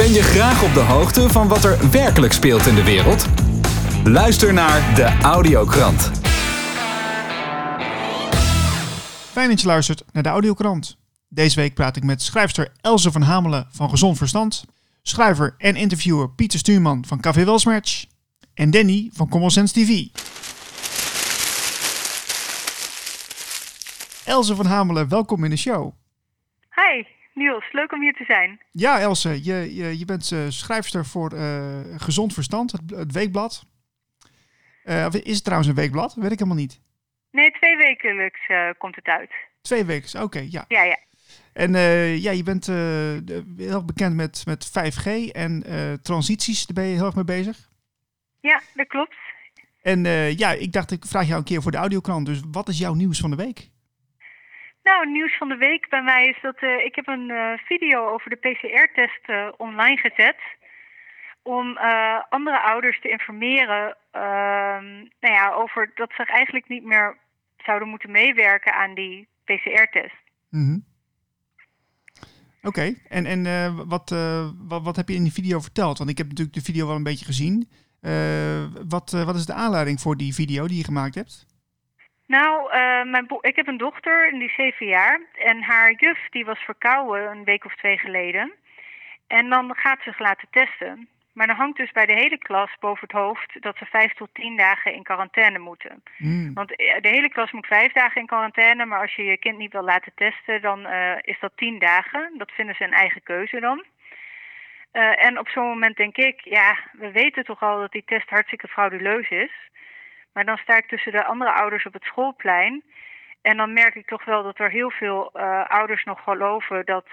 Ben je graag op de hoogte van wat er werkelijk speelt in de wereld? Luister naar de Audiokrant. Fijn dat je luistert naar de Audiokrant. Deze week praat ik met schrijfster Elze van Hamelen van Gezond Verstand, schrijver en interviewer Pieter Stuurman van Café Welsmerch en Danny van Common Sense TV. Elze van Hamelen, welkom in de show. Hi, Niels. Leuk om hier te zijn. Ja, Else, je, je, je bent uh, schrijfster voor uh, Gezond Verstand, het, het weekblad. Uh, is het trouwens een weekblad? Weet ik helemaal niet. Nee, twee wekelijks komt het uit. Twee weken, oké, okay, ja. Ja, ja. En ja, je bent heel bekend met, met 5G en transities, daar ben je heel erg mee bezig. Ja, dat klopt. En ja, ik dacht, ik vraag jou een keer voor de audiokrant. Dus wat is jouw nieuws van de week? Nou, nieuws van de week bij mij is dat uh, ik heb een uh, video over de PCR-test uh, online gezet. Om andere ouders te informeren ehm, nou ja, over dat ze eigenlijk niet meer zouden moeten meewerken aan die PCR-test. -hmm. Oké, en, en wat, wat, wat heb je in die video verteld? Want ik heb natuurlijk de video wel een beetje gezien. wat, wat is de aanleiding voor die video die je gemaakt hebt? Nou, uh, mijn ik heb een dochter, die is zeven jaar. En haar juf die was verkouden een week of twee geleden. En dan gaat ze zich laten testen. Maar dan hangt dus bij de hele klas boven het hoofd dat ze vijf tot tien dagen in quarantaine moeten. Mm. Want de hele klas moet vijf dagen in quarantaine, maar als je je kind niet wil laten testen, dan uh, is dat tien dagen. Dat vinden ze een eigen keuze dan. Uh, en op zo'n moment denk ik, ja, we weten toch al dat die test hartstikke frauduleus is. Maar dan sta ik tussen de andere ouders op het schoolplein. En dan merk ik toch wel dat er heel veel uh, ouders nog geloven dat,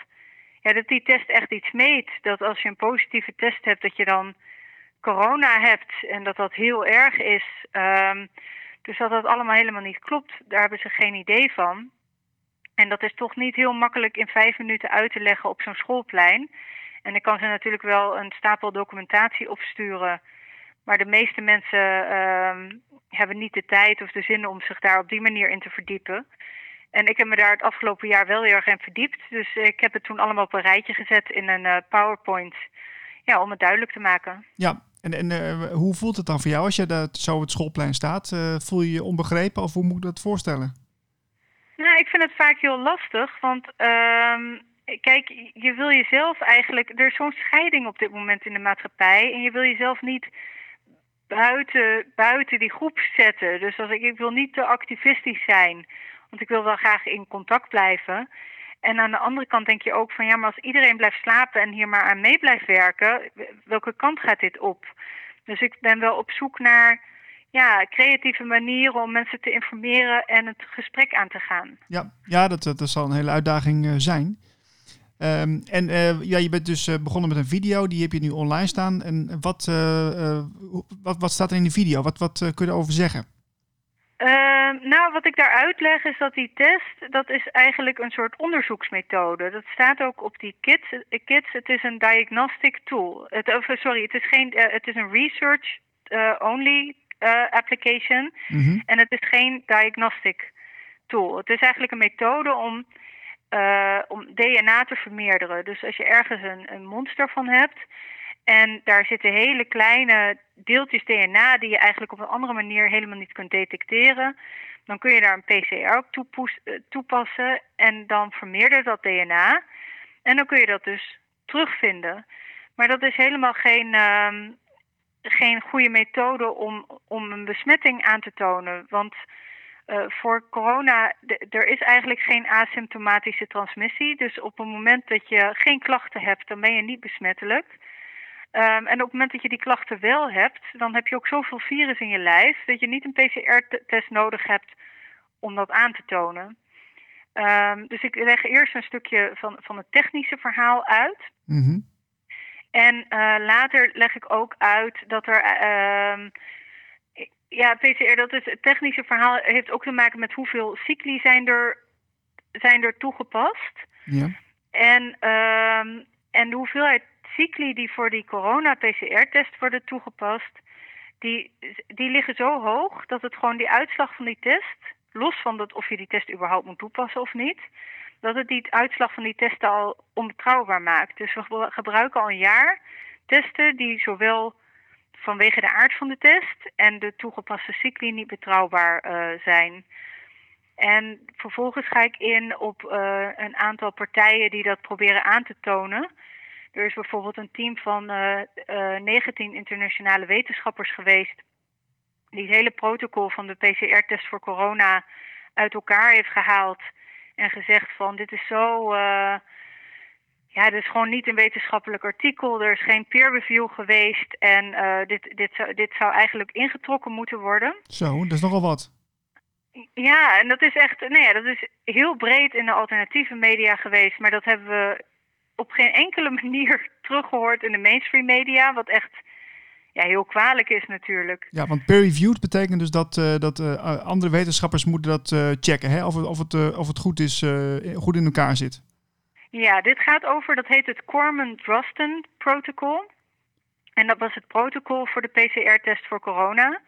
ja, dat die test echt iets meet. Dat als je een positieve test hebt, dat je dan corona hebt en dat dat heel erg is. Um, dus dat dat allemaal helemaal niet klopt, daar hebben ze geen idee van. En dat is toch niet heel makkelijk in vijf minuten uit te leggen op zo'n schoolplein. En ik kan ze natuurlijk wel een stapel documentatie opsturen. Maar de meeste mensen uh, hebben niet de tijd of de zin om zich daar op die manier in te verdiepen. En ik heb me daar het afgelopen jaar wel heel erg in verdiept. Dus ik heb het toen allemaal op een rijtje gezet in een uh, PowerPoint. Ja, om het duidelijk te maken. Ja, en, en uh, hoe voelt het dan voor jou als je daar zo op het schoolplein staat? Uh, voel je je onbegrepen of hoe moet ik dat voorstellen? Nou, ik vind het vaak heel lastig, want uh, kijk, je wil jezelf eigenlijk... Er is zo'n scheiding op dit moment in de maatschappij en je wil jezelf niet buiten, buiten die groep zetten. Dus als ik, ik wil niet te activistisch zijn, want ik wil wel graag in contact blijven. En aan de andere kant denk je ook van ja, maar als iedereen blijft slapen en hier maar aan mee blijft werken, welke kant gaat dit op? Dus ik ben wel op zoek naar ja, creatieve manieren om mensen te informeren en het gesprek aan te gaan. Ja, ja dat, dat zal een hele uitdaging uh, zijn. Um, en uh, ja, je bent dus uh, begonnen met een video, die heb je nu online staan. En wat, uh, wat, wat staat er in die video? Wat, wat kun je erover zeggen? Ehm, nou, wat ik daar uitleg is dat die test, dat is eigenlijk een soort onderzoeksmethode. Dat staat ook op die kits het is een diagnostic tool. Het, sorry, het is, geen, het is een research only application. Mm -hmm. En het is geen diagnostic tool. Het is eigenlijk een methode om uh, om DNA te vermeerderen. Dus als je ergens een, een monster van hebt en daar zitten hele kleine deeltjes DNA die je eigenlijk op een andere manier helemaal niet kunt detecteren, dan kun je daar een PCR op toepassen en dan vermeerdert dat DNA en dan kun je dat dus terugvinden. Maar dat is helemaal geen, uh, geen goede methode om, om een besmetting aan te tonen. Want uh, voor corona, er is eigenlijk geen asymptomatische transmissie. Dus op het moment dat je geen klachten hebt, dan ben je niet besmettelijk. Um, en op het moment dat je die klachten wel hebt, dan heb je ook zoveel virus in je lijf dat je niet een PCR-test nodig hebt om dat aan te tonen. Um, dus ik leg eerst een stukje van, van het technische verhaal uit. Mm -hmm. En uh, later leg ik ook uit dat er. Uh, ja, PCR, dat is het technische verhaal, heeft ook te maken met hoeveel cycli zijn er, zijn er toegepast. Ja. En, um, en de hoeveelheid cycli die voor die corona-PCR-test worden toegepast, die, die liggen zo hoog dat het gewoon die uitslag van die test, los van dat of je die test überhaupt moet toepassen of niet, dat het die uitslag van die testen al onbetrouwbaar maakt. Dus we gebruiken al een jaar testen die zowel vanwege de aard van de test en de toegepaste cycli niet betrouwbaar uh, zijn. En vervolgens ga ik in op uh, een aantal partijen die dat proberen aan te tonen. Er is bijvoorbeeld een team van uh, uh, 19 internationale wetenschappers geweest die het hele protocol van de PCR-test voor corona uit elkaar heeft gehaald en gezegd van dit is zo ja, is gewoon niet een wetenschappelijk artikel. Er is geen peer review geweest. En uh, dit, dit, zou, dit zou eigenlijk ingetrokken moeten worden. Zo, dat is nogal wat. Ja, en dat is echt, nee, ja, dat is heel breed in de alternatieve media geweest. Maar dat hebben we op geen enkele manier teruggehoord in de mainstream media. Wat echt ja, heel kwalijk is natuurlijk. Ja, want peer-reviewed betekent dus dat, uh, dat uh, andere wetenschappers moeten dat checken. Hè? Of, het, of, het, of het goed, is, goed in elkaar zit. Ja, dit gaat over, dat heet het Corman-Drosten protocol. En dat was het protocol voor de PCR-test voor corona.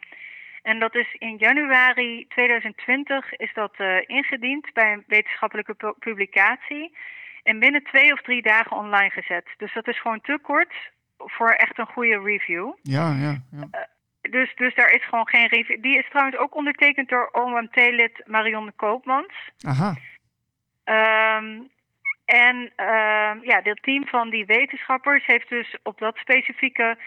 En dat is in januari 2020 is dat uh, ingediend bij een wetenschappelijke publicatie. En binnen twee of drie dagen online gezet. Dus dat is gewoon te kort voor echt een goede review. Ja, ja. ja. Uh, dus, dus daar is gewoon geen review. Die is trouwens ook ondertekend door OMT-lid Marion Koopmans. Aha. Um, en uh, ja, dat team van die wetenschappers heeft dus op dat specifieke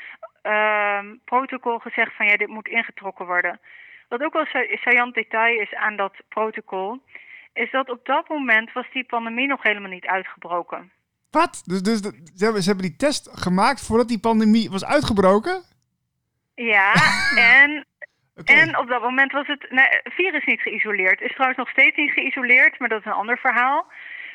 uh, protocol gezegd van ja, dit moet ingetrokken worden. Wat ook wel saillant detail is aan dat protocol, is dat op dat moment was die pandemie nog helemaal niet uitgebroken. Wat? Dus, dus ze, hebben, ze hebben die test gemaakt voordat die pandemie was uitgebroken? Ja, en Okay. En op dat moment was het nee, virus niet geïsoleerd. Is trouwens nog steeds niet geïsoleerd, maar dat is een ander verhaal.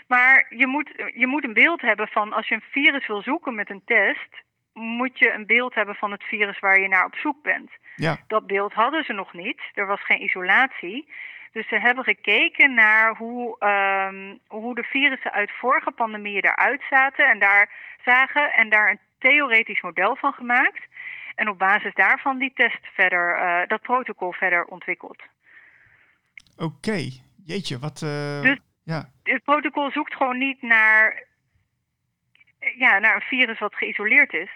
Maar je moet, je moet een beeld hebben van als je een virus wil zoeken met een test, moet je een beeld hebben van het virus waar je naar op zoek bent. Ja. Dat beeld hadden ze nog niet. Er was geen isolatie. Dus ze hebben gekeken naar hoe, um, hoe de virussen uit vorige pandemieën eruit zaten en daar zagen en daar een theoretisch model van gemaakt. En op basis daarvan die test verder, uh, dat protocol verder ontwikkeld. Oké, jeetje, wat. Uh... Dus ja. Het protocol zoekt gewoon niet naar, ja, naar een virus wat geïsoleerd is.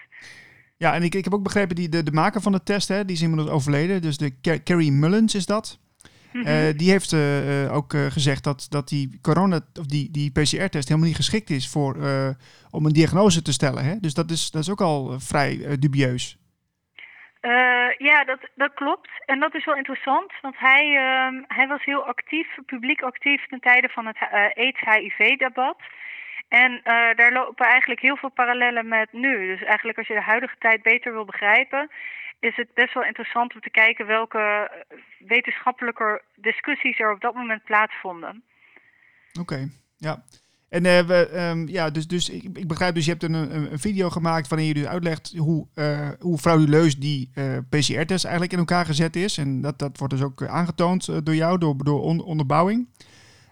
Ja, en ik, ik heb ook begrepen, die, de, de maker van de test, hè, die is inmiddels overleden. Dus de Carrie Mullins is dat. Mm -hmm. die heeft uh, ook uh, gezegd dat, dat die corona of die, die PCR-test helemaal niet geschikt is voor, om een diagnose te stellen. Hè? Dus dat is, dat is ook al vrij dubieus. Uh, ja, dat, dat klopt. En dat is wel interessant, want hij, uh, hij was heel actief, publiek actief ten tijde van het AIDS-HIV-debat. En uh, daar lopen eigenlijk heel veel parallellen met nu. Dus eigenlijk als je de huidige tijd beter wil begrijpen, is het best wel interessant om te kijken welke wetenschappelijke discussies er op dat moment plaatsvonden. Oké, ja. En uh, we, um, ja, dus, dus ik, ik, begrijp dus, je hebt een, een, een, video gemaakt waarin je dus uitlegt hoe, uh, hoe frauduleus die uh, PCR-test eigenlijk in elkaar gezet is. En dat, dat wordt dus ook aangetoond door jou, door, door on, onderbouwing.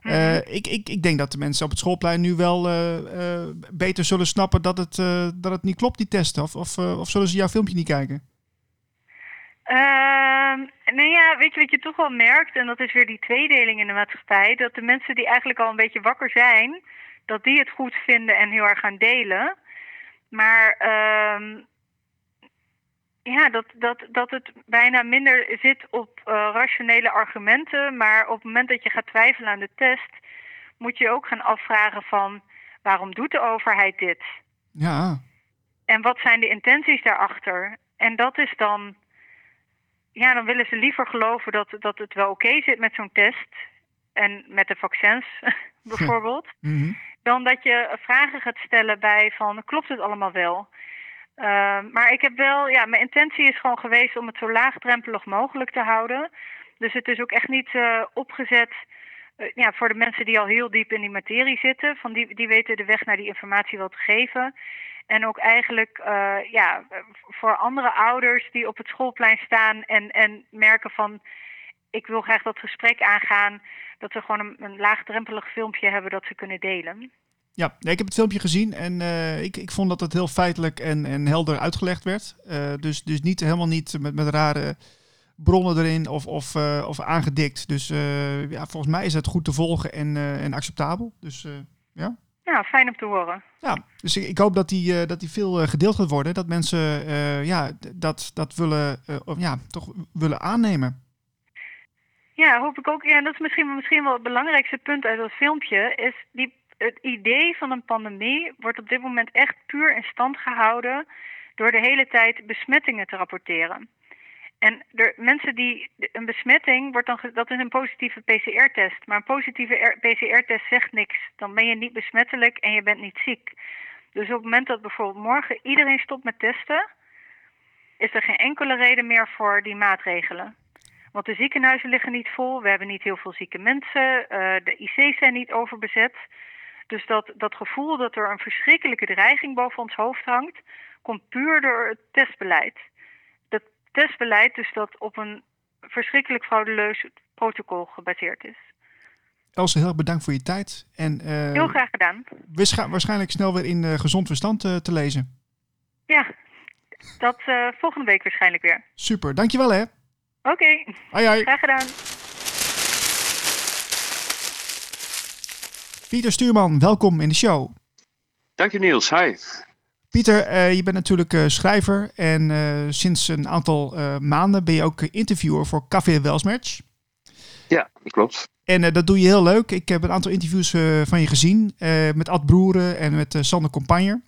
-hmm. ik, ik, ik denk dat de mensen op het schoolplein nu wel beter zullen snappen dat het, dat het niet klopt, die test. Of, of, of zullen ze jouw filmpje niet kijken? Nou ja, weet je wat je toch wel merkt, en dat is weer die tweedeling in de maatschappij, dat de mensen die eigenlijk al een beetje wakker zijn, dat die het goed vinden en heel erg gaan delen. Maar uh, ja, dat, dat, dat het bijna minder zit op uh, rationele argumenten. Maar op het moment dat je gaat twijfelen aan de test, moet je ook gaan afvragen van waarom doet de overheid dit? Ja. En wat zijn de intenties daarachter? En dat is dan, ja, dan willen ze liever geloven dat, dat het wel oké zit met zo'n test. En met de vaccins bijvoorbeeld. Mm -hmm dan dat je vragen gaat stellen bij van klopt het allemaal wel? Uh, maar ik heb wel, ja, mijn intentie is gewoon geweest om het zo laagdrempelig mogelijk te houden. Dus het is ook echt niet uh, opgezet uh, ja, voor de mensen die al heel diep in die materie zitten. Van die, die weten de weg naar die informatie wel te geven. En ook eigenlijk ja, voor andere ouders die op het schoolplein staan en, en merken van ik wil graag dat gesprek aangaan. Dat we gewoon een, een laagdrempelig filmpje hebben dat ze kunnen delen. Ja, ik heb het filmpje gezien en uh, ik, ik vond dat het heel feitelijk en, en helder uitgelegd werd. Uh, dus, dus niet, helemaal niet met, met rare bronnen erin of, of, of aangedikt. Dus ja, volgens mij is het goed te volgen en, en acceptabel. Dus ja. Ja, fijn om te horen. Ja, dus ik, ik hoop dat die, dat die veel gedeeld gaat worden. Dat mensen ja, dat, dat willen, ja, toch willen aannemen. Ja, hoop ik ook. Ja, dat is misschien, misschien wel het belangrijkste punt uit dat filmpje. Is die, het idee van een pandemie wordt op dit moment echt puur in stand gehouden door de hele tijd besmettingen te rapporteren. En er, mensen die een besmetting wordt dan dat is een positieve PCR-test. Maar een positieve PCR-test zegt niks. Dan ben je niet besmettelijk en je bent niet ziek. Dus op het moment dat bijvoorbeeld morgen iedereen stopt met testen, is er geen enkele reden meer voor die maatregelen. Want de ziekenhuizen liggen niet vol, we hebben niet heel veel zieke mensen, uh, de IC's zijn niet overbezet. Dus dat, dat gevoel dat er een verschrikkelijke dreiging boven ons hoofd hangt, komt puur door het testbeleid. Dat testbeleid dus dat op een verschrikkelijk fraudeleus protocol gebaseerd is. Else, heel erg bedankt voor je tijd. En, uh, heel graag gedaan. Waarschijnlijk snel weer in uh, Gezond Verstand te lezen. Ja, dat volgende week waarschijnlijk weer. Super, dankjewel hè. Oké. Okay. Graag gedaan. Pieter Stuurman, welkom in de show. Dank je Niels, hi. Pieter, uh, je bent natuurlijk uh, schrijver en uh, sinds een aantal maanden ben je ook interviewer voor Café Welsmatch. Ja, dat klopt. En dat doe je heel leuk. Ik heb een aantal interviews van je gezien met Ad Broeren en met Sander Compagner.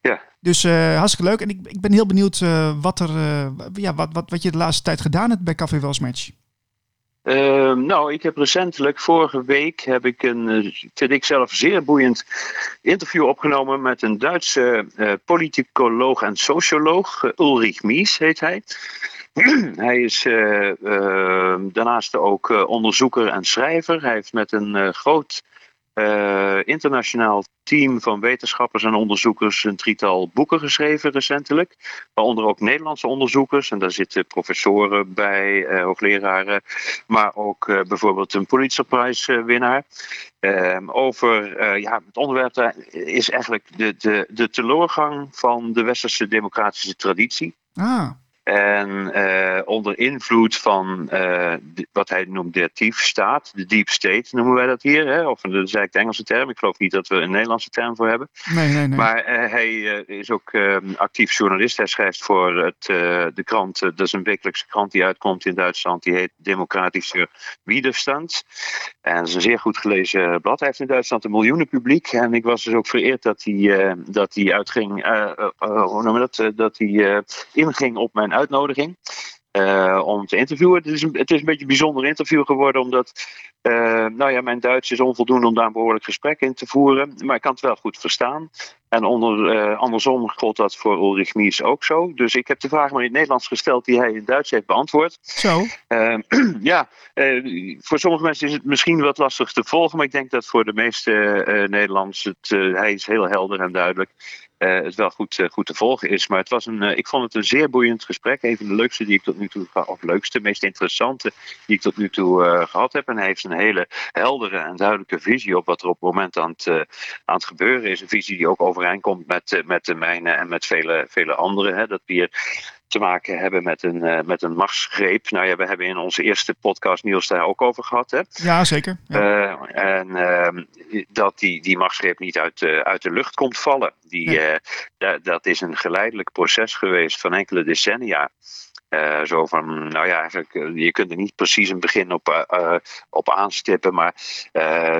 Ja. Dus uh, hartstikke leuk. En ik, ik ben heel benieuwd uh, wat, er, uh, ja, wat, wat, wat je de laatste tijd gedaan hebt bij Café Welsmatch. Ehm, nou, ik heb recentelijk, vorige week, heb ik een, vind ik zelf zeer boeiend interview opgenomen met een Duitse politicoloog en socioloog, Ulrich Mies heet hij. hij is daarnaast ook onderzoeker en schrijver. Hij heeft met een groot uh, internationaal team van wetenschappers en onderzoekers een drietal boeken geschreven recentelijk. Waaronder ook Nederlandse onderzoekers. En daar zitten professoren bij, uh, hoogleraren. Maar ook uh, bijvoorbeeld een Pulitzerprijswinnaar. Ehm, over ja, het onderwerp is eigenlijk de, de, de teleurgang van de westerse democratische traditie. Ah. En uh, onder invloed van uh, wat hij noemt de deep staat, de deep state noemen wij dat hier. Hè? Of dat is eigenlijk de Engelse term. Ik geloof niet dat we een Nederlandse term voor hebben. Nee, nee, nee. Maar uh, hij is ook ehm, actief journalist. Hij schrijft voor het, de krant, dat is een wekelijkse krant die uitkomt in Duitsland. Die heet Democratische Widerstand. En dat is een zeer goed gelezen blad. Hij heeft in Duitsland een miljoenen publiek. En ik was dus ook vereerd dat hij, dat hij uitging, hoe noemen we dat, dat hij inging op mijn uitnodiging. Uh, om te interviewen. Het is, een, het is een beetje een bijzonder interview geworden, omdat uh, nou ja, mijn Duits is onvoldoende om daar een behoorlijk gesprek in te voeren. Maar ik kan het wel goed verstaan. En onder, uh, andersom gold dat voor Ulrich Mies ook zo. Dus ik heb de vraag maar in het Nederlands gesteld die hij in Duits heeft beantwoord. Zo? ja, voor sommige mensen is het misschien wat lastig te volgen. Maar ik denk dat voor de meeste Nederlanders het, hij is heel helder en duidelijk het wel goed, goed te volgen is. Maar het was een, ik vond het een zeer boeiend gesprek. Een van de leukste die ik tot nu toe, of leukste, meest interessante die ik tot nu toe gehad heb. En hij heeft een hele heldere en duidelijke visie op wat er op het moment aan het, aan het gebeuren is. Een visie die ook overeenkomt met, met de mijne en met vele, vele anderen. Hè, dat we te maken hebben met een, uh, met een machtsgreep. Nou ja, we hebben in onze eerste podcast Niels daar ook over gehad. Hè? Ja, zeker. Ja. Uh, en uh, dat die, die machtsgreep niet uit, uit de lucht komt vallen. Die, dat is een geleidelijk proces geweest van enkele decennia. Uh, zo van, nou ja, eigenlijk, je kunt er niet precies een begin op, uh, op aanstippen, maar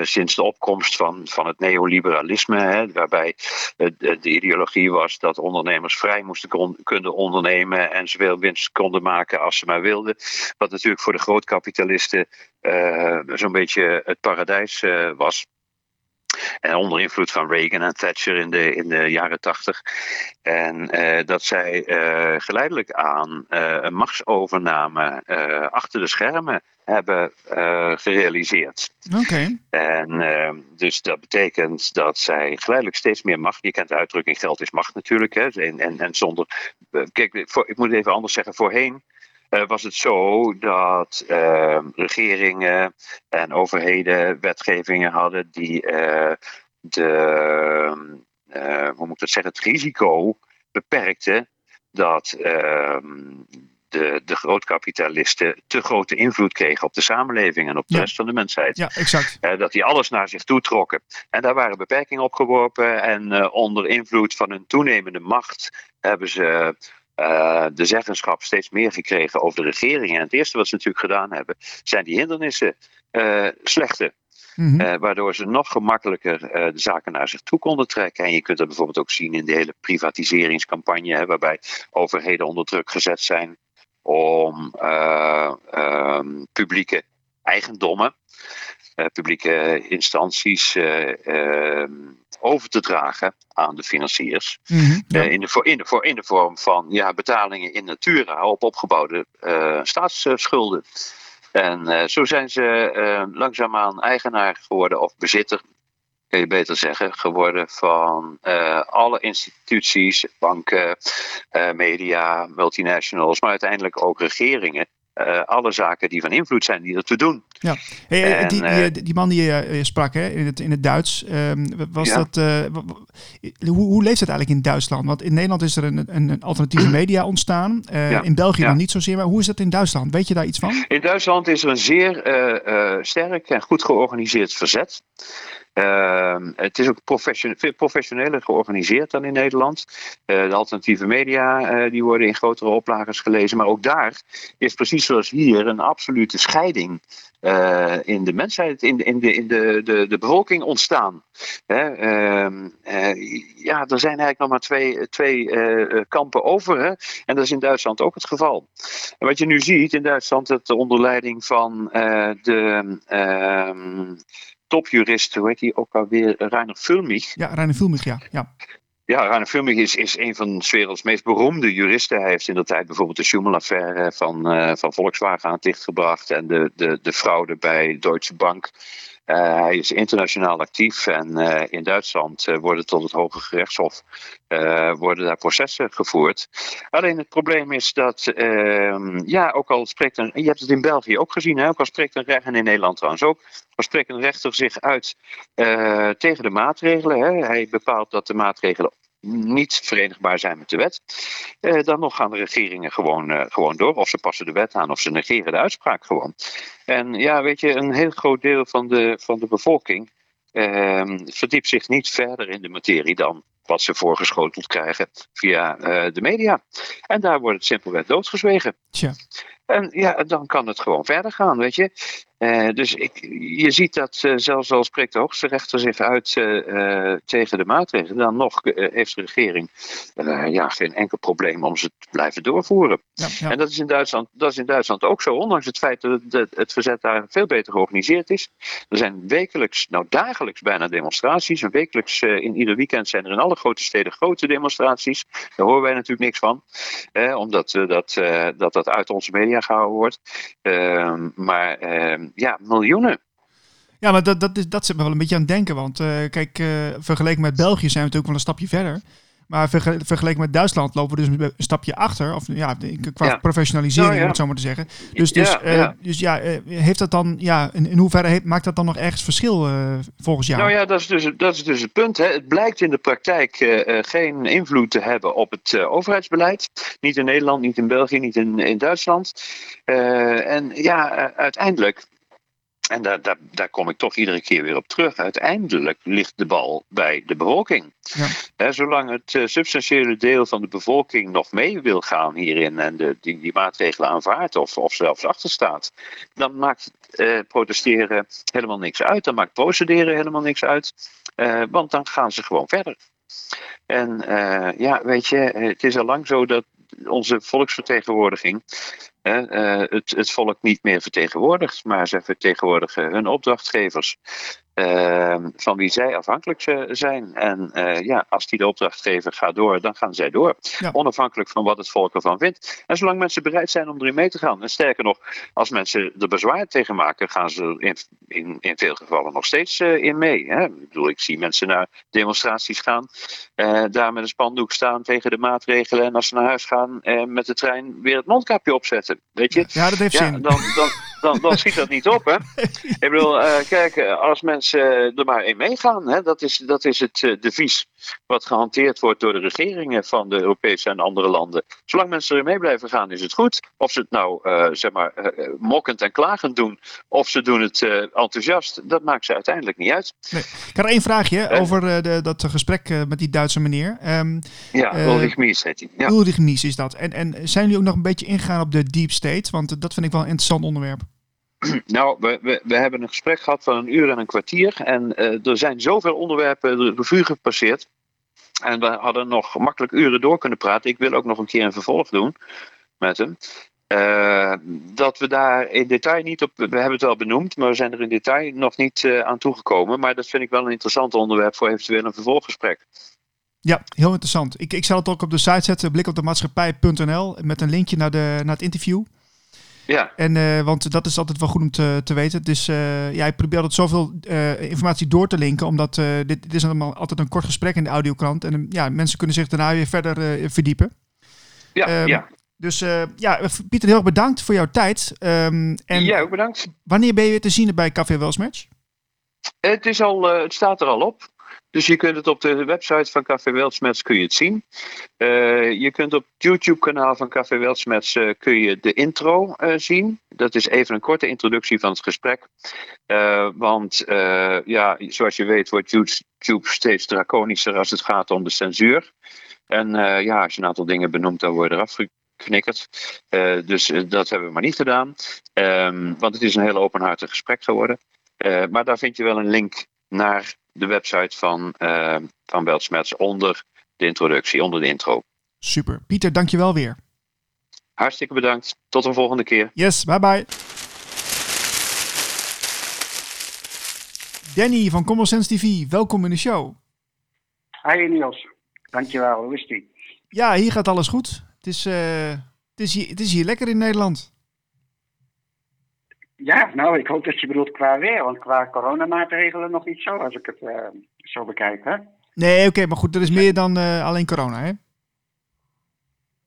sinds de opkomst van, van het neoliberalisme, hè, waarbij de ideologie was dat ondernemers vrij moesten kunnen ondernemen en zoveel winst konden maken als ze maar wilden, wat natuurlijk voor de grootkapitalisten zo'n beetje het paradijs was. En onder invloed van Reagan en Thatcher in de, in de jaren tachtig. En uh, dat zij uh, geleidelijk aan uh, een machtsovername achter de schermen hebben gerealiseerd. Oké. Okay. En dus dat betekent dat zij geleidelijk steeds meer macht. Je kent de uitdrukking: geld is macht natuurlijk. Hè, en, en, en zonder. kijk, voor, ik moet het even anders zeggen. Voorheen was het zo dat uh, regeringen en overheden wetgevingen hadden die uh, de, hoe moet ik dat zeggen, het risico beperkten dat ehm, de, de grootkapitalisten te grote invloed kregen op de samenleving en op de Ja. rest van de mensheid. Ja, exact. Eh, dat die alles naar zich toe trokken. En daar waren beperkingen op geworpen. En eh, onder invloed van hun toenemende macht hebben ze eh, de zeggenschap steeds meer gekregen over de regering. En het eerste wat ze natuurlijk gedaan hebben, zijn die hindernissen slechten. Eh, waardoor ze nog gemakkelijker de zaken naar zich toe konden trekken. En je kunt dat bijvoorbeeld ook zien in de hele privatiseringscampagne, hè, waarbij overheden onder druk gezet zijn om eh, ehm, publieke eigendommen, eh, publieke instanties eh, ehm, over te dragen aan de financiers. Mhm. Ja. Eh, in, de, in, de, in de vorm van ja, betalingen in natura op opgebouwde staatsschulden. En zo zijn ze langzaamaan eigenaar geworden, of bezitter, kun je beter zeggen, geworden van alle instituties, banken, media, multinationals, maar uiteindelijk ook regeringen. Eh, alle zaken die van invloed zijn, die ertoe doen. Hey, eh, En, die, die, eh, eh, die man die je sprak hè, in, het, in het Duits, ehm, was Ja. dat, hoe, hoe leeft het eigenlijk in Duitsland? Want in Nederland is er een, een, een alternatieve media ontstaan. Ja. In België Ja. nog niet zozeer. Maar hoe is dat in Duitsland? Weet je daar iets van? In Duitsland is er een zeer sterk en goed georganiseerd verzet. Ehm, het is ook profession- veel professioneler georganiseerd dan in Nederland. Eh, de alternatieve media eh, die worden in grotere oplagers gelezen. Maar ook daar is precies zoals hier een absolute scheiding eh, in de mensheid, in, in, de, in de, de, bevolking ontstaan. Ehm, eh, ja, er zijn eigenlijk nog maar twee, twee kampen over. Hè? En dat is in Duitsland ook het geval. Wat je nu ziet in Duitsland, dat onder leiding van de ehm, topjurist, hoe heet die ook alweer, Rainer Fulmich. Ja, Reiner Vilmich, ja. ja. Ja, Rainer Fulmich is, is een van 's werelds meest beroemde juristen. Hij heeft in de tijd bijvoorbeeld de Schumann-affaire van, eh, van Volkswagen aan het licht gebracht en de, de, de fraude bij Deutsche Bank. Eh, hij is internationaal actief en eh, in Duitsland eh, worden tot het Hoge Gerechtshof worden daar processen gevoerd. Alleen het probleem is dat, ehm, ja, ook al spreekt een, je hebt het in België ook gezien, hè, ook al spreekt een rechter, en in Nederland trouwens ook, al spreekt een rechter zich uit tegen de maatregelen. Hè. Hij bepaalt dat de maatregelen niet verenigbaar zijn met de wet. Eh, dan nog gaan de regeringen gewoon, eh, gewoon door. Of ze passen de wet aan of ze negeren de uitspraak gewoon. En ja, weet je, een heel groot deel van de, van de bevolking ehm, verdiept zich niet verder in de materie dan wat ze voorgeschoteld krijgen via eh, de media. En daar wordt het simpelweg doodgezwegen. Tja. En ja, dan kan het gewoon verder gaan, weet je. Eh, dus ik, je ziet dat eh, zelfs al spreekt de hoogste rechter zich uit eh, tegen de maatregelen, dan nog heeft de regering ja, geen enkel probleem om ze te blijven doorvoeren. Ja, ja. En dat is, in Duitsland, dat is in Duitsland ook zo, ondanks het feit dat het, dat het verzet daar veel beter georganiseerd is. Er zijn wekelijks, nou dagelijks bijna demonstraties. En wekelijks in ieder weekend zijn er in alle grote steden grote demonstraties. Daar horen wij natuurlijk niks van, omdat dat, dat dat uit onze media gehouden wordt. Ehm, maar ehm, ja, miljoenen. Ja, maar dat, dat, is, dat zit me wel een beetje aan het denken. Want eh, kijk, eh, vergeleken met België zijn we natuurlijk wel een stapje verder. Maar verge- vergeleken met Duitsland lopen we dus een stapje achter. Of ja, qua Ja. professionalisering, Nou ja. om het zo maar te zeggen. Dus, dus, Ja, eh, dus ja, heeft dat dan, ja, in, in hoeverre heeft, maakt dat dan nog ergens verschil volgens jou? Nou ja, dat is dus, dat is dus het punt. Hè. Het blijkt in de praktijk geen invloed te hebben op het overheidsbeleid. Niet in Nederland, niet in België, niet in, in Duitsland. En ja, uiteindelijk. En daar, daar, daar kom ik toch iedere keer weer op terug. Uiteindelijk ligt de bal bij de bevolking. Ja. Zolang het eh, substantiële deel van de bevolking nog mee wil gaan hierin en de, die, die maatregelen aanvaardt of, of zelfs achterstaat, dan maakt eh, protesteren helemaal niks uit. Dan maakt procederen helemaal niks uit. Eh, want dan gaan ze gewoon verder. En eh, ja, weet je, het is al lang zo dat onze volksvertegenwoordiging het, het volk niet meer vertegenwoordigt, maar ze vertegenwoordigen hun opdrachtgevers. Eh, van wie zij afhankelijk eh, zijn. En eh, ja, als die de opdrachtgever gaat door, dan gaan zij door. Ja. Onafhankelijk van wat het volk ervan vindt. En zolang mensen bereid zijn om erin mee te gaan. En sterker nog, als mensen er bezwaar tegen maken, gaan ze in, in, in veel gevallen nog steeds eh, in mee. Hè? Ik bedoel, ik zie mensen naar demonstraties gaan, daar met een spandoek staan tegen de maatregelen. En als ze naar huis gaan, met de trein weer het mondkapje opzetten. Weet je? Ja, dat heeft Ja, zin. dan, dan, dan, dan schiet dat niet op, hè? Ik bedoel, uh, kijk, als mensen er maar in meegaan, hè, dat is, dat is het uh, devies wat gehanteerd wordt door de regeringen van de Europese en andere landen. Zolang mensen erin mee blijven gaan, is het goed. Of ze het nou, uh, zeg maar, mokkend en klagend doen, of ze doen het enthousiast, dat maakt ze uiteindelijk niet uit. Nee. Ik had er één vraagje over de, dat gesprek met die Duitse meneer. Um, ja, Ulrich Mies heet hij. Ja. Ulrich Mies is dat. En, en zijn jullie ook nog een beetje ingegaan op de deep state? Want dat vind ik wel een interessant onderwerp. Nou, we, we, hebben een gesprek gehad van een uur en een kwartier. En uh, er zijn zoveel onderwerpen de revue gepasseerd. En we hadden nog makkelijk uren door kunnen praten. Ik wil ook nog een keer een vervolg doen met hem. Uh, dat we daar in detail niet op. We hebben het wel benoemd, maar we zijn er in detail nog niet uh, aan toegekomen. Maar dat vind ik wel een interessant onderwerp voor eventueel een vervolggesprek. Ja, heel interessant. Ik, ik zal het ook op de site zetten, blikopdemaatschappij.nl, met een linkje naar, de, naar het interview. Ja. En, uh, want dat is altijd wel goed om te, te weten. Dus uh, ja, ik probeer altijd zoveel uh, informatie door te linken. Omdat dit, dit, is allemaal altijd een kort gesprek in de audiokrant. En ja, mensen kunnen zich daarna weer verder verdiepen. Ja, um, ja. Dus ja, Pieter, heel erg bedankt voor jouw tijd. Um, en Jij ook bedankt. Wanneer ben je weer te zien bij Café Welsmatch? Het, is al, het staat er al op. Dus je kunt het op de website van Café Weltsmets kun je het zien. Uh, je kunt op het YouTube-kanaal van Café Weltsmets uh, kun je de intro uh, zien. Dat is even een korte introductie van het gesprek. want ja, zoals je weet wordt YouTube steeds draconischer als het gaat om de censuur. En ja, als je een aantal dingen benoemt, dan word je eraf geknikkerd. dus dat hebben we maar niet gedaan. Um, want het is een heel openhartig gesprek geworden. maar daar vind je wel een link naar de website van, uh, van Weltsmets onder de introductie, onder de intro. Super. Pieter, dankjewel weer. Hartstikke bedankt. Tot een volgende keer. Yes, bye bye. Danny van Common Sense TV, welkom in de show. Hi Niels, dankjewel. Hoe is die? Ja, hier gaat alles goed. Het is, uh, het is, hier, het is hier lekker in Nederland. Ja, nou, ik hoop dat je bedoelt qua weer, want qua coronamaatregelen nog niet zo, als ik het uh, zo bekijk, hè? Nee, oké, okay, maar goed, er is meer dan uh, alleen corona, hè?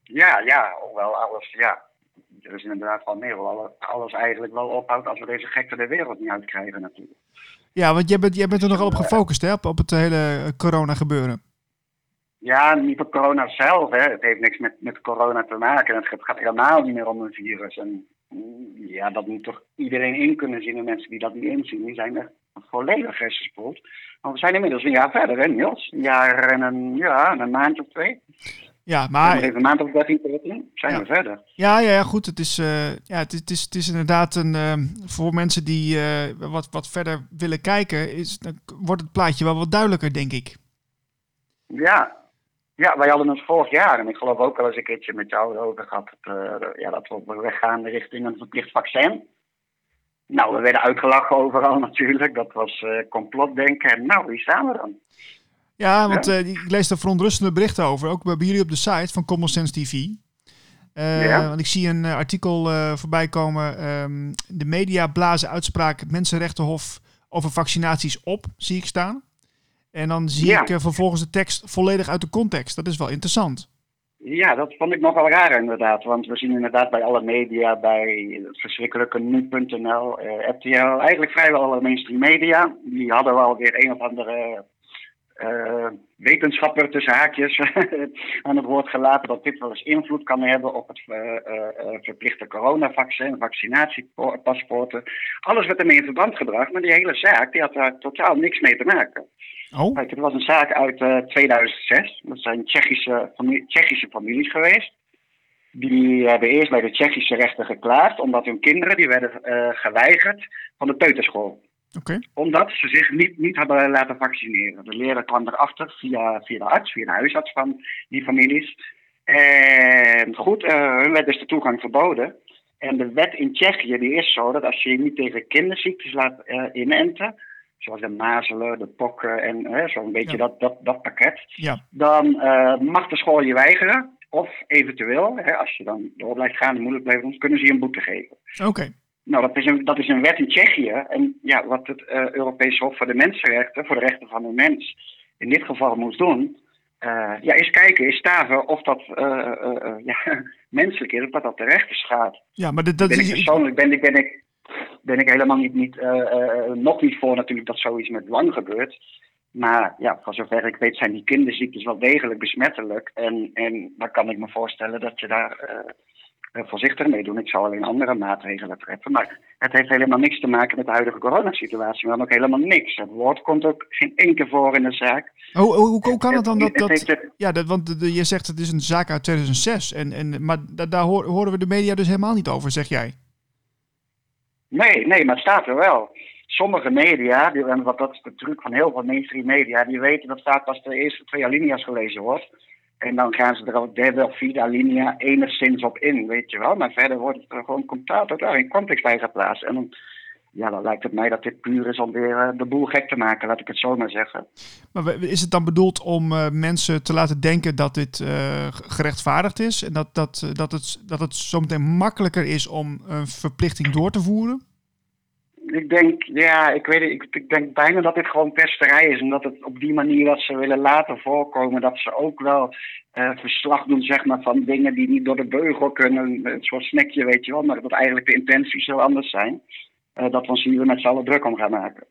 Ja, ja, hoewel alles, ja. Er is inderdaad wel meer, hoewel alles eigenlijk wel ophoudt als we deze gekte de wereld niet uitkrijgen, natuurlijk. Ja, want jij bent, jij bent er nogal op gefocust, hè, op, op het hele corona gebeuren. Ja, niet op corona zelf, hè. Het heeft niks met, met corona te maken. Het gaat helemaal niet meer om een virus. En ja, dat moet toch iedereen in kunnen zien. En mensen die dat niet inzien, die zijn er volledig gespoeld. Want we zijn inmiddels een jaar verder, hè Niels? Een jaar en een, ja, een maandje of twee. Ja, maar... Even een maand of dertien terug, zijn ja. we verder. Ja, ja, ja goed. Het is, uh, ja, het is, het, is, het is inderdaad een... Uh, voor mensen die uh, wat, wat verder willen kijken, is, dan wordt het plaatje wel wat duidelijker, denk ik. Ja, ja, wij hadden het vorig jaar, en ik geloof ook al eens een keertje met jou erover gehad, dat, uh, ja, dat we op weg gaan richting een verplicht vaccin. Nou, we werden uitgelachen overal natuurlijk. Dat was uh, complotdenken. En nou, wie staan we dan? Ja, want ja. Uh, ik lees er verontrustende berichten over, ook bij jullie op de site van Common Sense TV. ja. Want ik zie een artikel voorbij komen. Um, de media blazen uitspraak Mensenrechtenhof over vaccinaties op, zie ik staan. En dan zie ja. ik uh, vervolgens de tekst volledig uit de context. Dat is wel interessant. Ja, dat vond ik nogal raar inderdaad. Want we zien inderdaad bij alle media, bij het verschrikkelijke nu.nl, uh, RTL, eigenlijk vrijwel alle mainstream media. Die hadden wel weer een of andere uh, wetenschapper tussen haakjes aan het woord gelaten dat dit wel eens invloed kan hebben op het verplichte coronavaccin, vaccinatiepaspoorten. Alles werd ermee in verband gebracht, maar die hele zaak die had daar totaal niks mee te maken. Oh. Kijk, het was een zaak uit uh, 2006. Dat zijn Tsjechische, familie, Tsjechische families geweest. Die hebben eerst bij de Tsjechische rechter geklaagd, omdat hun kinderen die werden uh, geweigerd van de peuterschool. Okay. Omdat ze zich niet, niet hadden laten vaccineren. De leraar kwam erachter via, via de arts, via de huisarts van die families. En goed, uh, hun werd dus de toegang verboden. En de wet in Tsjechië die is zo dat als je je niet tegen kinderziektes laat uh, inenten, zoals de mazelen, de pokken en zo'n beetje Ja. dat, dat, dat pakket, Ja. dan uh, mag de school je weigeren. Of eventueel, hè, als je dan door blijft gaan en moeilijk blijft doen, kunnen ze je een boete geven. Oké. Nou, dat is, een, dat is een wet in Tsjechië. En ja, wat het uh, Europees Hof voor de Mensenrechten, voor de rechten van de mens, in dit geval moest doen, uh, ja, is kijken, is staven of dat uh, ja, menselijk is, of dat dat terecht is gaat. Ja, maar dat, dat ben ik persoonlijk ben ik, ben ik ben ik helemaal niet, niet nog niet voor natuurlijk dat zoiets met dwang gebeurt. Maar ja, voor zover ik weet zijn die kinderziektes wel degelijk besmettelijk. En, en dan kan ik me voorstellen dat je daar voorzichtig mee doen. Ik zal alleen andere maatregelen treffen. Maar het heeft helemaal niks te maken met de huidige coronasituatie. Maar ook helemaal niks. Het woord komt ook geen één keer voor in de zaak. Hoe, hoe, hoe kan het dan dat... dat ja, dat, want je zegt het is een zaak uit 2006. En, en, maar daar horen we de media dus helemaal niet over, zeg jij? Nee, nee, maar het staat er wel sommige media, die, wat dat is de truc van heel veel mainstream media, die weten dat vaak pas de eerste twee alinea's gelezen wordt. En dan gaan ze er ook derde of vierde alinea enigszins op in, weet je wel. Maar verder wordt het er gewoon totaal in context bij geplaatst. En dan, ja, dan lijkt het mij dat dit puur is om weer uh, de boel gek te maken, laat ik het zo maar zeggen. Maar is het dan bedoeld om uh, mensen te laten denken dat dit uh, gerechtvaardigd is? En dat, dat, dat, het, dat het zometeen makkelijker is om een verplichting door te voeren? ik denk, ja, ik weet het, ik, ik, denk bijna dat dit gewoon pesterij is. En dat het op die manier dat ze willen laten voorkomen, dat ze ook wel uh, verslag doen, zeg maar, van dingen die niet door de beugel kunnen. Een soort snackje, weet je wel, maar dat eigenlijk de intenties heel anders zijn. Uh, dat we ons hier met z'n allen druk om gaan maken.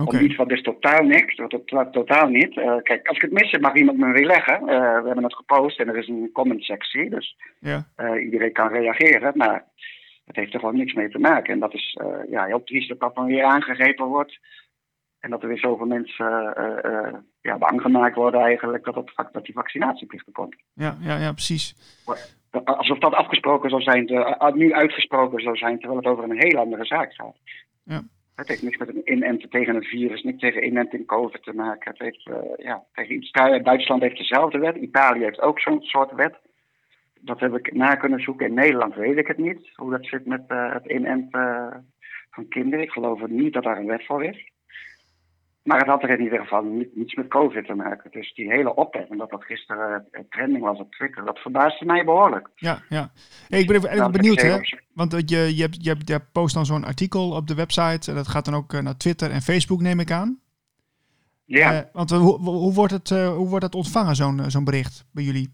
Okay. Om iets wat is totaal niks, dat, totaal niet. Uh, kijk, als ik het mis heb, mag iemand me weer leggen. we hebben het gepost en er is een comment sectie, dus ja. iedereen kan reageren. Maar het heeft er gewoon niks mee te maken. En dat is ja, heel triest dat dat dan weer aangegrepen wordt. En dat er weer zoveel mensen ja, bang gemaakt worden eigenlijk dat, het, dat die vaccinatieplicht er komt. Ja, ja, ja, precies. Alsof dat afgesproken zou zijn, nu uitgesproken zou zijn, terwijl het over een heel andere zaak gaat. Ja. Het heeft niks met een inenten tegen een virus, niks tegen inenting COVID te maken. Het heeft, ja, tegen iets, Duitsland heeft dezelfde wet, Italië heeft ook zo'n soort wet dat heb ik na kunnen zoeken. In Nederland weet ik het niet, hoe dat zit met uh, het inenten uh, van kinderen. Ik geloof niet dat daar een wet voor is. Maar het had er in ieder geval niets met COVID te maken. Dus die hele ophef, en dat dat gisteren uh, trending was op Twitter, dat verbaasde mij behoorlijk. Ja, ja. Hey, ik ben even benieuwd, hè? Want je, je, hebt, je, hebt, je post dan zo'n artikel op de website. Dat gaat dan ook naar Twitter en Facebook, neem ik aan. Ja. want hoe, hoe, wordt het, hoe wordt het ontvangen, zo'n zo'n bericht bij jullie?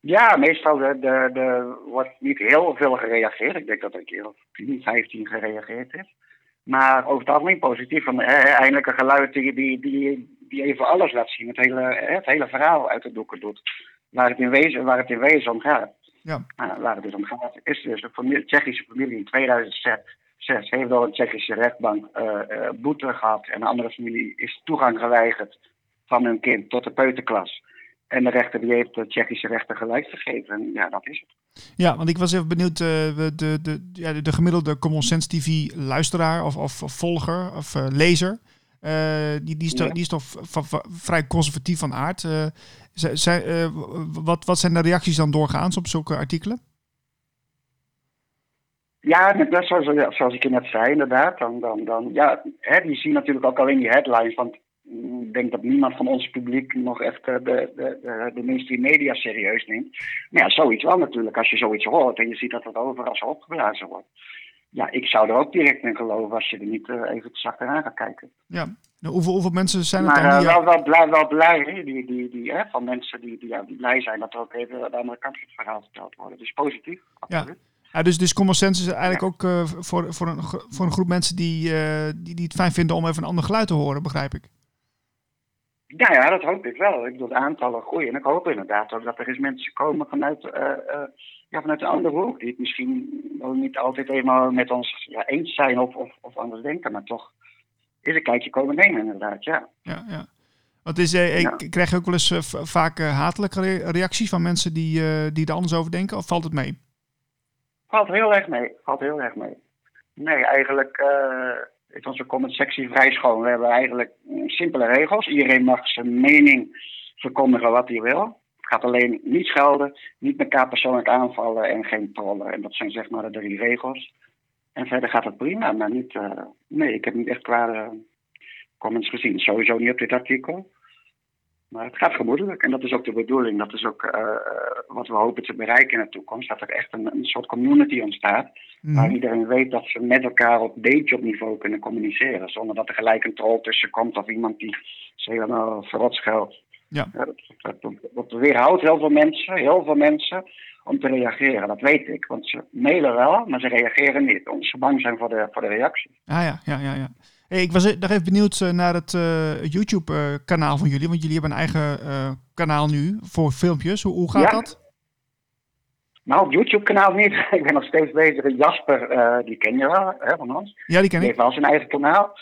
Ja, meestal de, de, de, wordt niet heel veel gereageerd. Ik denk dat er een keer of 10, 15 gereageerd is. Maar over het algemeen positief. Van, eh, eindelijk een geluid die, die, die, die even alles laat zien. Het hele, het hele verhaal uit de doeken doet. Waar het in wezen, waar het in wezen om gaat. Ja. Nou, waar het dus om gaat, is dus een familie, Tsjechische familie in 2006 heeft door een Tsjechische rechtbank uh, uh, boete gehad. En een andere familie is toegang geweigerd van hun kind tot de peuterklas. En de rechter die heeft de Tsjechische rechter gelijk gegeven. En ja, dat is het. Ja, want ik was even benieuwd, uh, de, de, ja, de gemiddelde Common Sense TV luisteraar of, of, volger of uh, lezer, uh, die, die, is toch, die is toch vrij conservatief van aard. Zij, wat, wat zijn de reacties dan doorgaans op zulke artikelen? Ja, net zoals, zoals ik je net zei, inderdaad. Dan, dan, dan, ja, hè, die zien natuurlijk ook alleen die headlines. Want ik denk dat niemand van ons publiek nog echt de, de, de, de mainstream media serieus neemt. Maar ja, zoiets wel natuurlijk. Als je zoiets hoort en je ziet dat het overal zo opgeblazen wordt. Ja, ik zou er ook direct in geloven als je er niet uh, even achteraan gaat kijken. Ja, nou, hoeveel, hoeveel mensen zijn het maar, dan? Maar uh, wel, wel blij, wel blij die, die, die, hè, van mensen die, die, ja, die blij zijn dat er ook even de andere kant van het verhaal verteld wordt. Dus positief, absoluut. Ja. Ja, dus, dus common sense is eigenlijk ook uh, voor, voor, een, voor een groep mensen die, die, die het fijn vinden om even een ander geluid te horen, begrijp ik. Ja, ja, dat hoop ik wel. Ik bedoel, de aantallen groeien. En ik hoop inderdaad ook dat er eens mensen komen vanuit, uh, uh, ja, vanuit een andere hoek. Die het misschien niet altijd eenmaal met ons ja, eens zijn of, of, of anders denken. Maar toch is een kijkje komen nemen inderdaad, ja. Ja, ja. Want is, eh, ja. krijg ook wel eens uh, vaak hatelijke reacties van mensen die, die er anders over denken? Of valt het mee? Valt heel erg mee. Valt heel erg mee. Nee, eigenlijk is onze comment sectie vrij schoon. We hebben eigenlijk simpele regels. Iedereen mag zijn mening verkondigen wat hij wil. Het gaat alleen niet schelden, niet elkaar persoonlijk aanvallen en geen trollen. En dat zijn zeg maar de drie regels. En verder gaat het prima, maar niet. Uh, nee, ik heb niet echt kwade comments gezien. Sowieso niet op dit artikel. Maar het gaat gemoedelijk en dat is ook de bedoeling. Dat is ook uh, wat we hopen te bereiken in de toekomst. Dat er echt een, een soort community ontstaat. Mm. Waar iedereen weet dat ze met elkaar op beetje op niveau kunnen communiceren. Zonder dat er gelijk een troll tussen komt of iemand die zich helemaal verrot scheldt. Ja. ja dat, dat, dat, weerhoudt heel veel mensen, heel veel mensen om te reageren. Dat weet ik, want ze mailen wel, maar ze reageren niet. Omdat ze bang zijn voor de, voor de reactie. Ah ja, ja, ja. ja. Hey, ik was nog even benieuwd eh, naar het uh, YouTube-kanaal van jullie. Want jullie hebben een eigen uh, kanaal nu voor filmpjes. Hoe, hoe gaat Ja. dat? Nou, op YouTube-kanaal niet. Ik ben nog steeds bezig. Jasper, eh, die ken je wel, hè, van ons. Ja, die ken Die ik. heeft wel zijn eigen kanaal.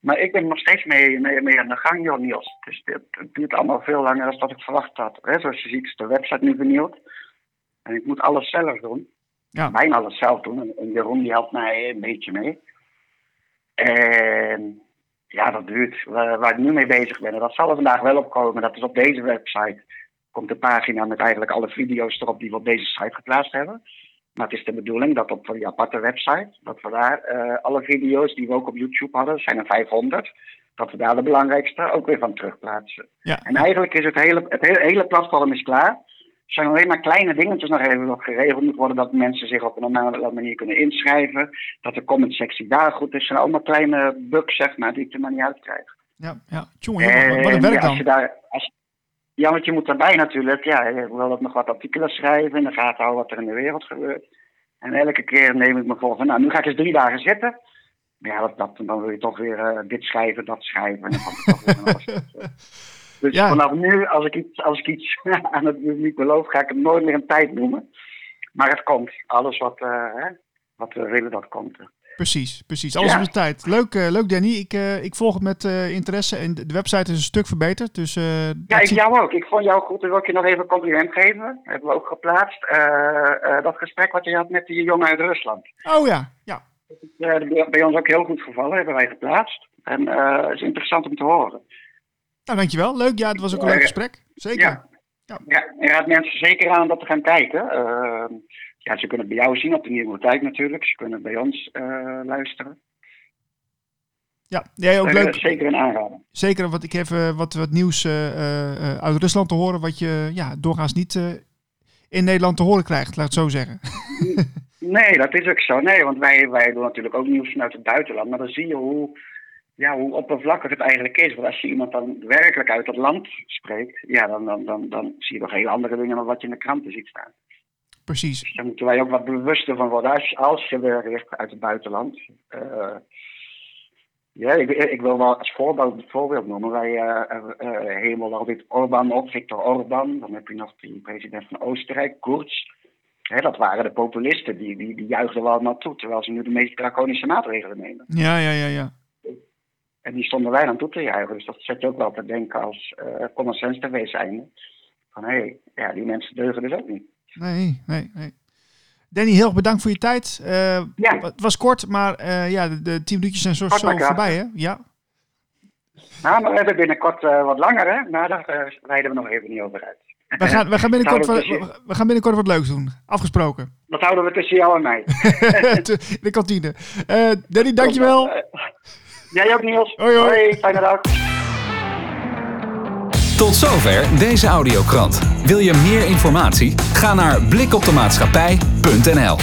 Maar ik ben nog steeds mee, mee, mee aan de gang, joh, Niels. Dus dit, het duurt allemaal veel langer dan dat ik verwacht had. Hè, zoals je ziet is de website nu vernieuwd. En ik moet alles zelf doen. Ja. Bijna alles zelf doen. En- En Jeroen die helpt mij een beetje mee. En ja, dat duurt. Waar, waar ik nu mee bezig ben, en dat zal er vandaag wel opkomen. Dat is op deze website. Komt de pagina met eigenlijk alle video's erop die we op deze site geplaatst hebben. Maar het is de bedoeling dat op die aparte website, dat we daar eh, alle video's die we ook op YouTube hadden, zijn er 500, dat we daar de belangrijkste ook weer van terugplaatsen. Ja. En eigenlijk is het hele, het hele, hele platform is klaar. Zijn alleen maar kleine dingetjes nog even wat geregeld moet worden, dat mensen zich op een normale manier kunnen inschrijven, dat de comment sectie daar goed is. Het zijn allemaal kleine bugs, zeg maar, die ik er maar niet uitkrijg. Ja, ja. Jongen, wat- een En werk ja, als dan. je daar, als, ja, want je moet daarbij natuurlijk, ja, je wil ook nog wat artikelen schrijven in de gaten houden wat er in de wereld gebeurt. En elke keer neem ik me voor van, nou, nu ga ik eens drie dagen zitten. Maar ja, dat, dat, dan wil je toch weer eh, dit schrijven, dat schrijven. En dan toch weer. Dus Ja. vanaf nu, als ik iets, als ik iets aan het niet beloof, ga ik het nooit meer een tijd noemen. Maar het komt. Alles wat, eh, hè, wat we willen, dat komt. Precies, precies. Alles Ja. op de tijd. Leuk, eh, leuk Danny. Ik, eh, ik volg het met interesse. En de website is een stuk verbeterd. Dus, Ja, ik jou ook. Ik vond jou goed. Dan wil ik je nog even een compliment geven. Hebben we ook geplaatst. Dat gesprek wat je had met die jongen uit Rusland. Oh ja, ja. Dat is bij ons ook heel goed gevallen. Hebben wij geplaatst. En het is interessant om te horen. Nou, dankjewel. Leuk. Ja, het was ook een leuk ja. gesprek. Zeker. Ja. Ja, raad mensen zeker aan om dat te gaan kijken. Eh, ja, ze kunnen het bij jou zien op de Nieuwe Tijd natuurlijk. Ze kunnen bij ons eh, luisteren. Ja, jij ook Eh, leuk. zeker een aanrader. Zeker, want ik heb eh, wat, wat nieuws eh, eh, eh, uit Rusland te horen. Wat je ja, doorgaans niet eh, in Nederland te horen krijgt, laat het zo zeggen. Nee, dat is ook zo. Nee, want wij, wij doen natuurlijk ook nieuws vanuit het buitenland. Maar dan zie je hoe, ja, hoe oppervlakkig het eigenlijk is. Want als je iemand dan werkelijk uit het land spreekt, ja, dan, dan, dan, dan zie je nog hele andere dingen dan wat je in de kranten ziet staan. Precies. Dus daar moeten wij ook wat bewuster van worden als, als je werkt uit het buitenland. Eh, ja, ik, ik wil wel als voorbeeld, voorbeeld noemen. Wij uh, uh, hemelen altijd Orbán op, Viktor Orbán. Dan heb je nog die president van Oostenrijk, Kurz. Hè, dat waren de populisten, die, die, die juichten wel allemaal toe, terwijl ze nu de meest draconische maatregelen nemen. Ja, ja, ja, ja. En die stonden wij dan toe te juichen. Dus dat zet je ook wel te denken als uh, common sense tv zijnde. Van hé, hey, ja, die mensen deugen dus ook niet. Nee, nee, nee. Danny, heel erg bedankt voor je tijd. Uh, ja. Het was kort, maar uh, ja, de, tien minuutjes zijn zo, zo voorbij, hè? Ja. Nou, maar we hebben binnenkort uh, wat langer, hè? Nou, daar wijden we nog even niet over uit. We gaan, we gaan, binnenkort, wat, we gaan binnenkort wat leuks doen. Afgesproken. Dat houden we tussen jou en mij. de kantine. Danny, dankjewel. Jij ook, Niels. Hoi, hoi. hoi fijne dag. Tot zover deze audiokrant. Wil je meer informatie? Ga naar blikoptemaatschappij.nl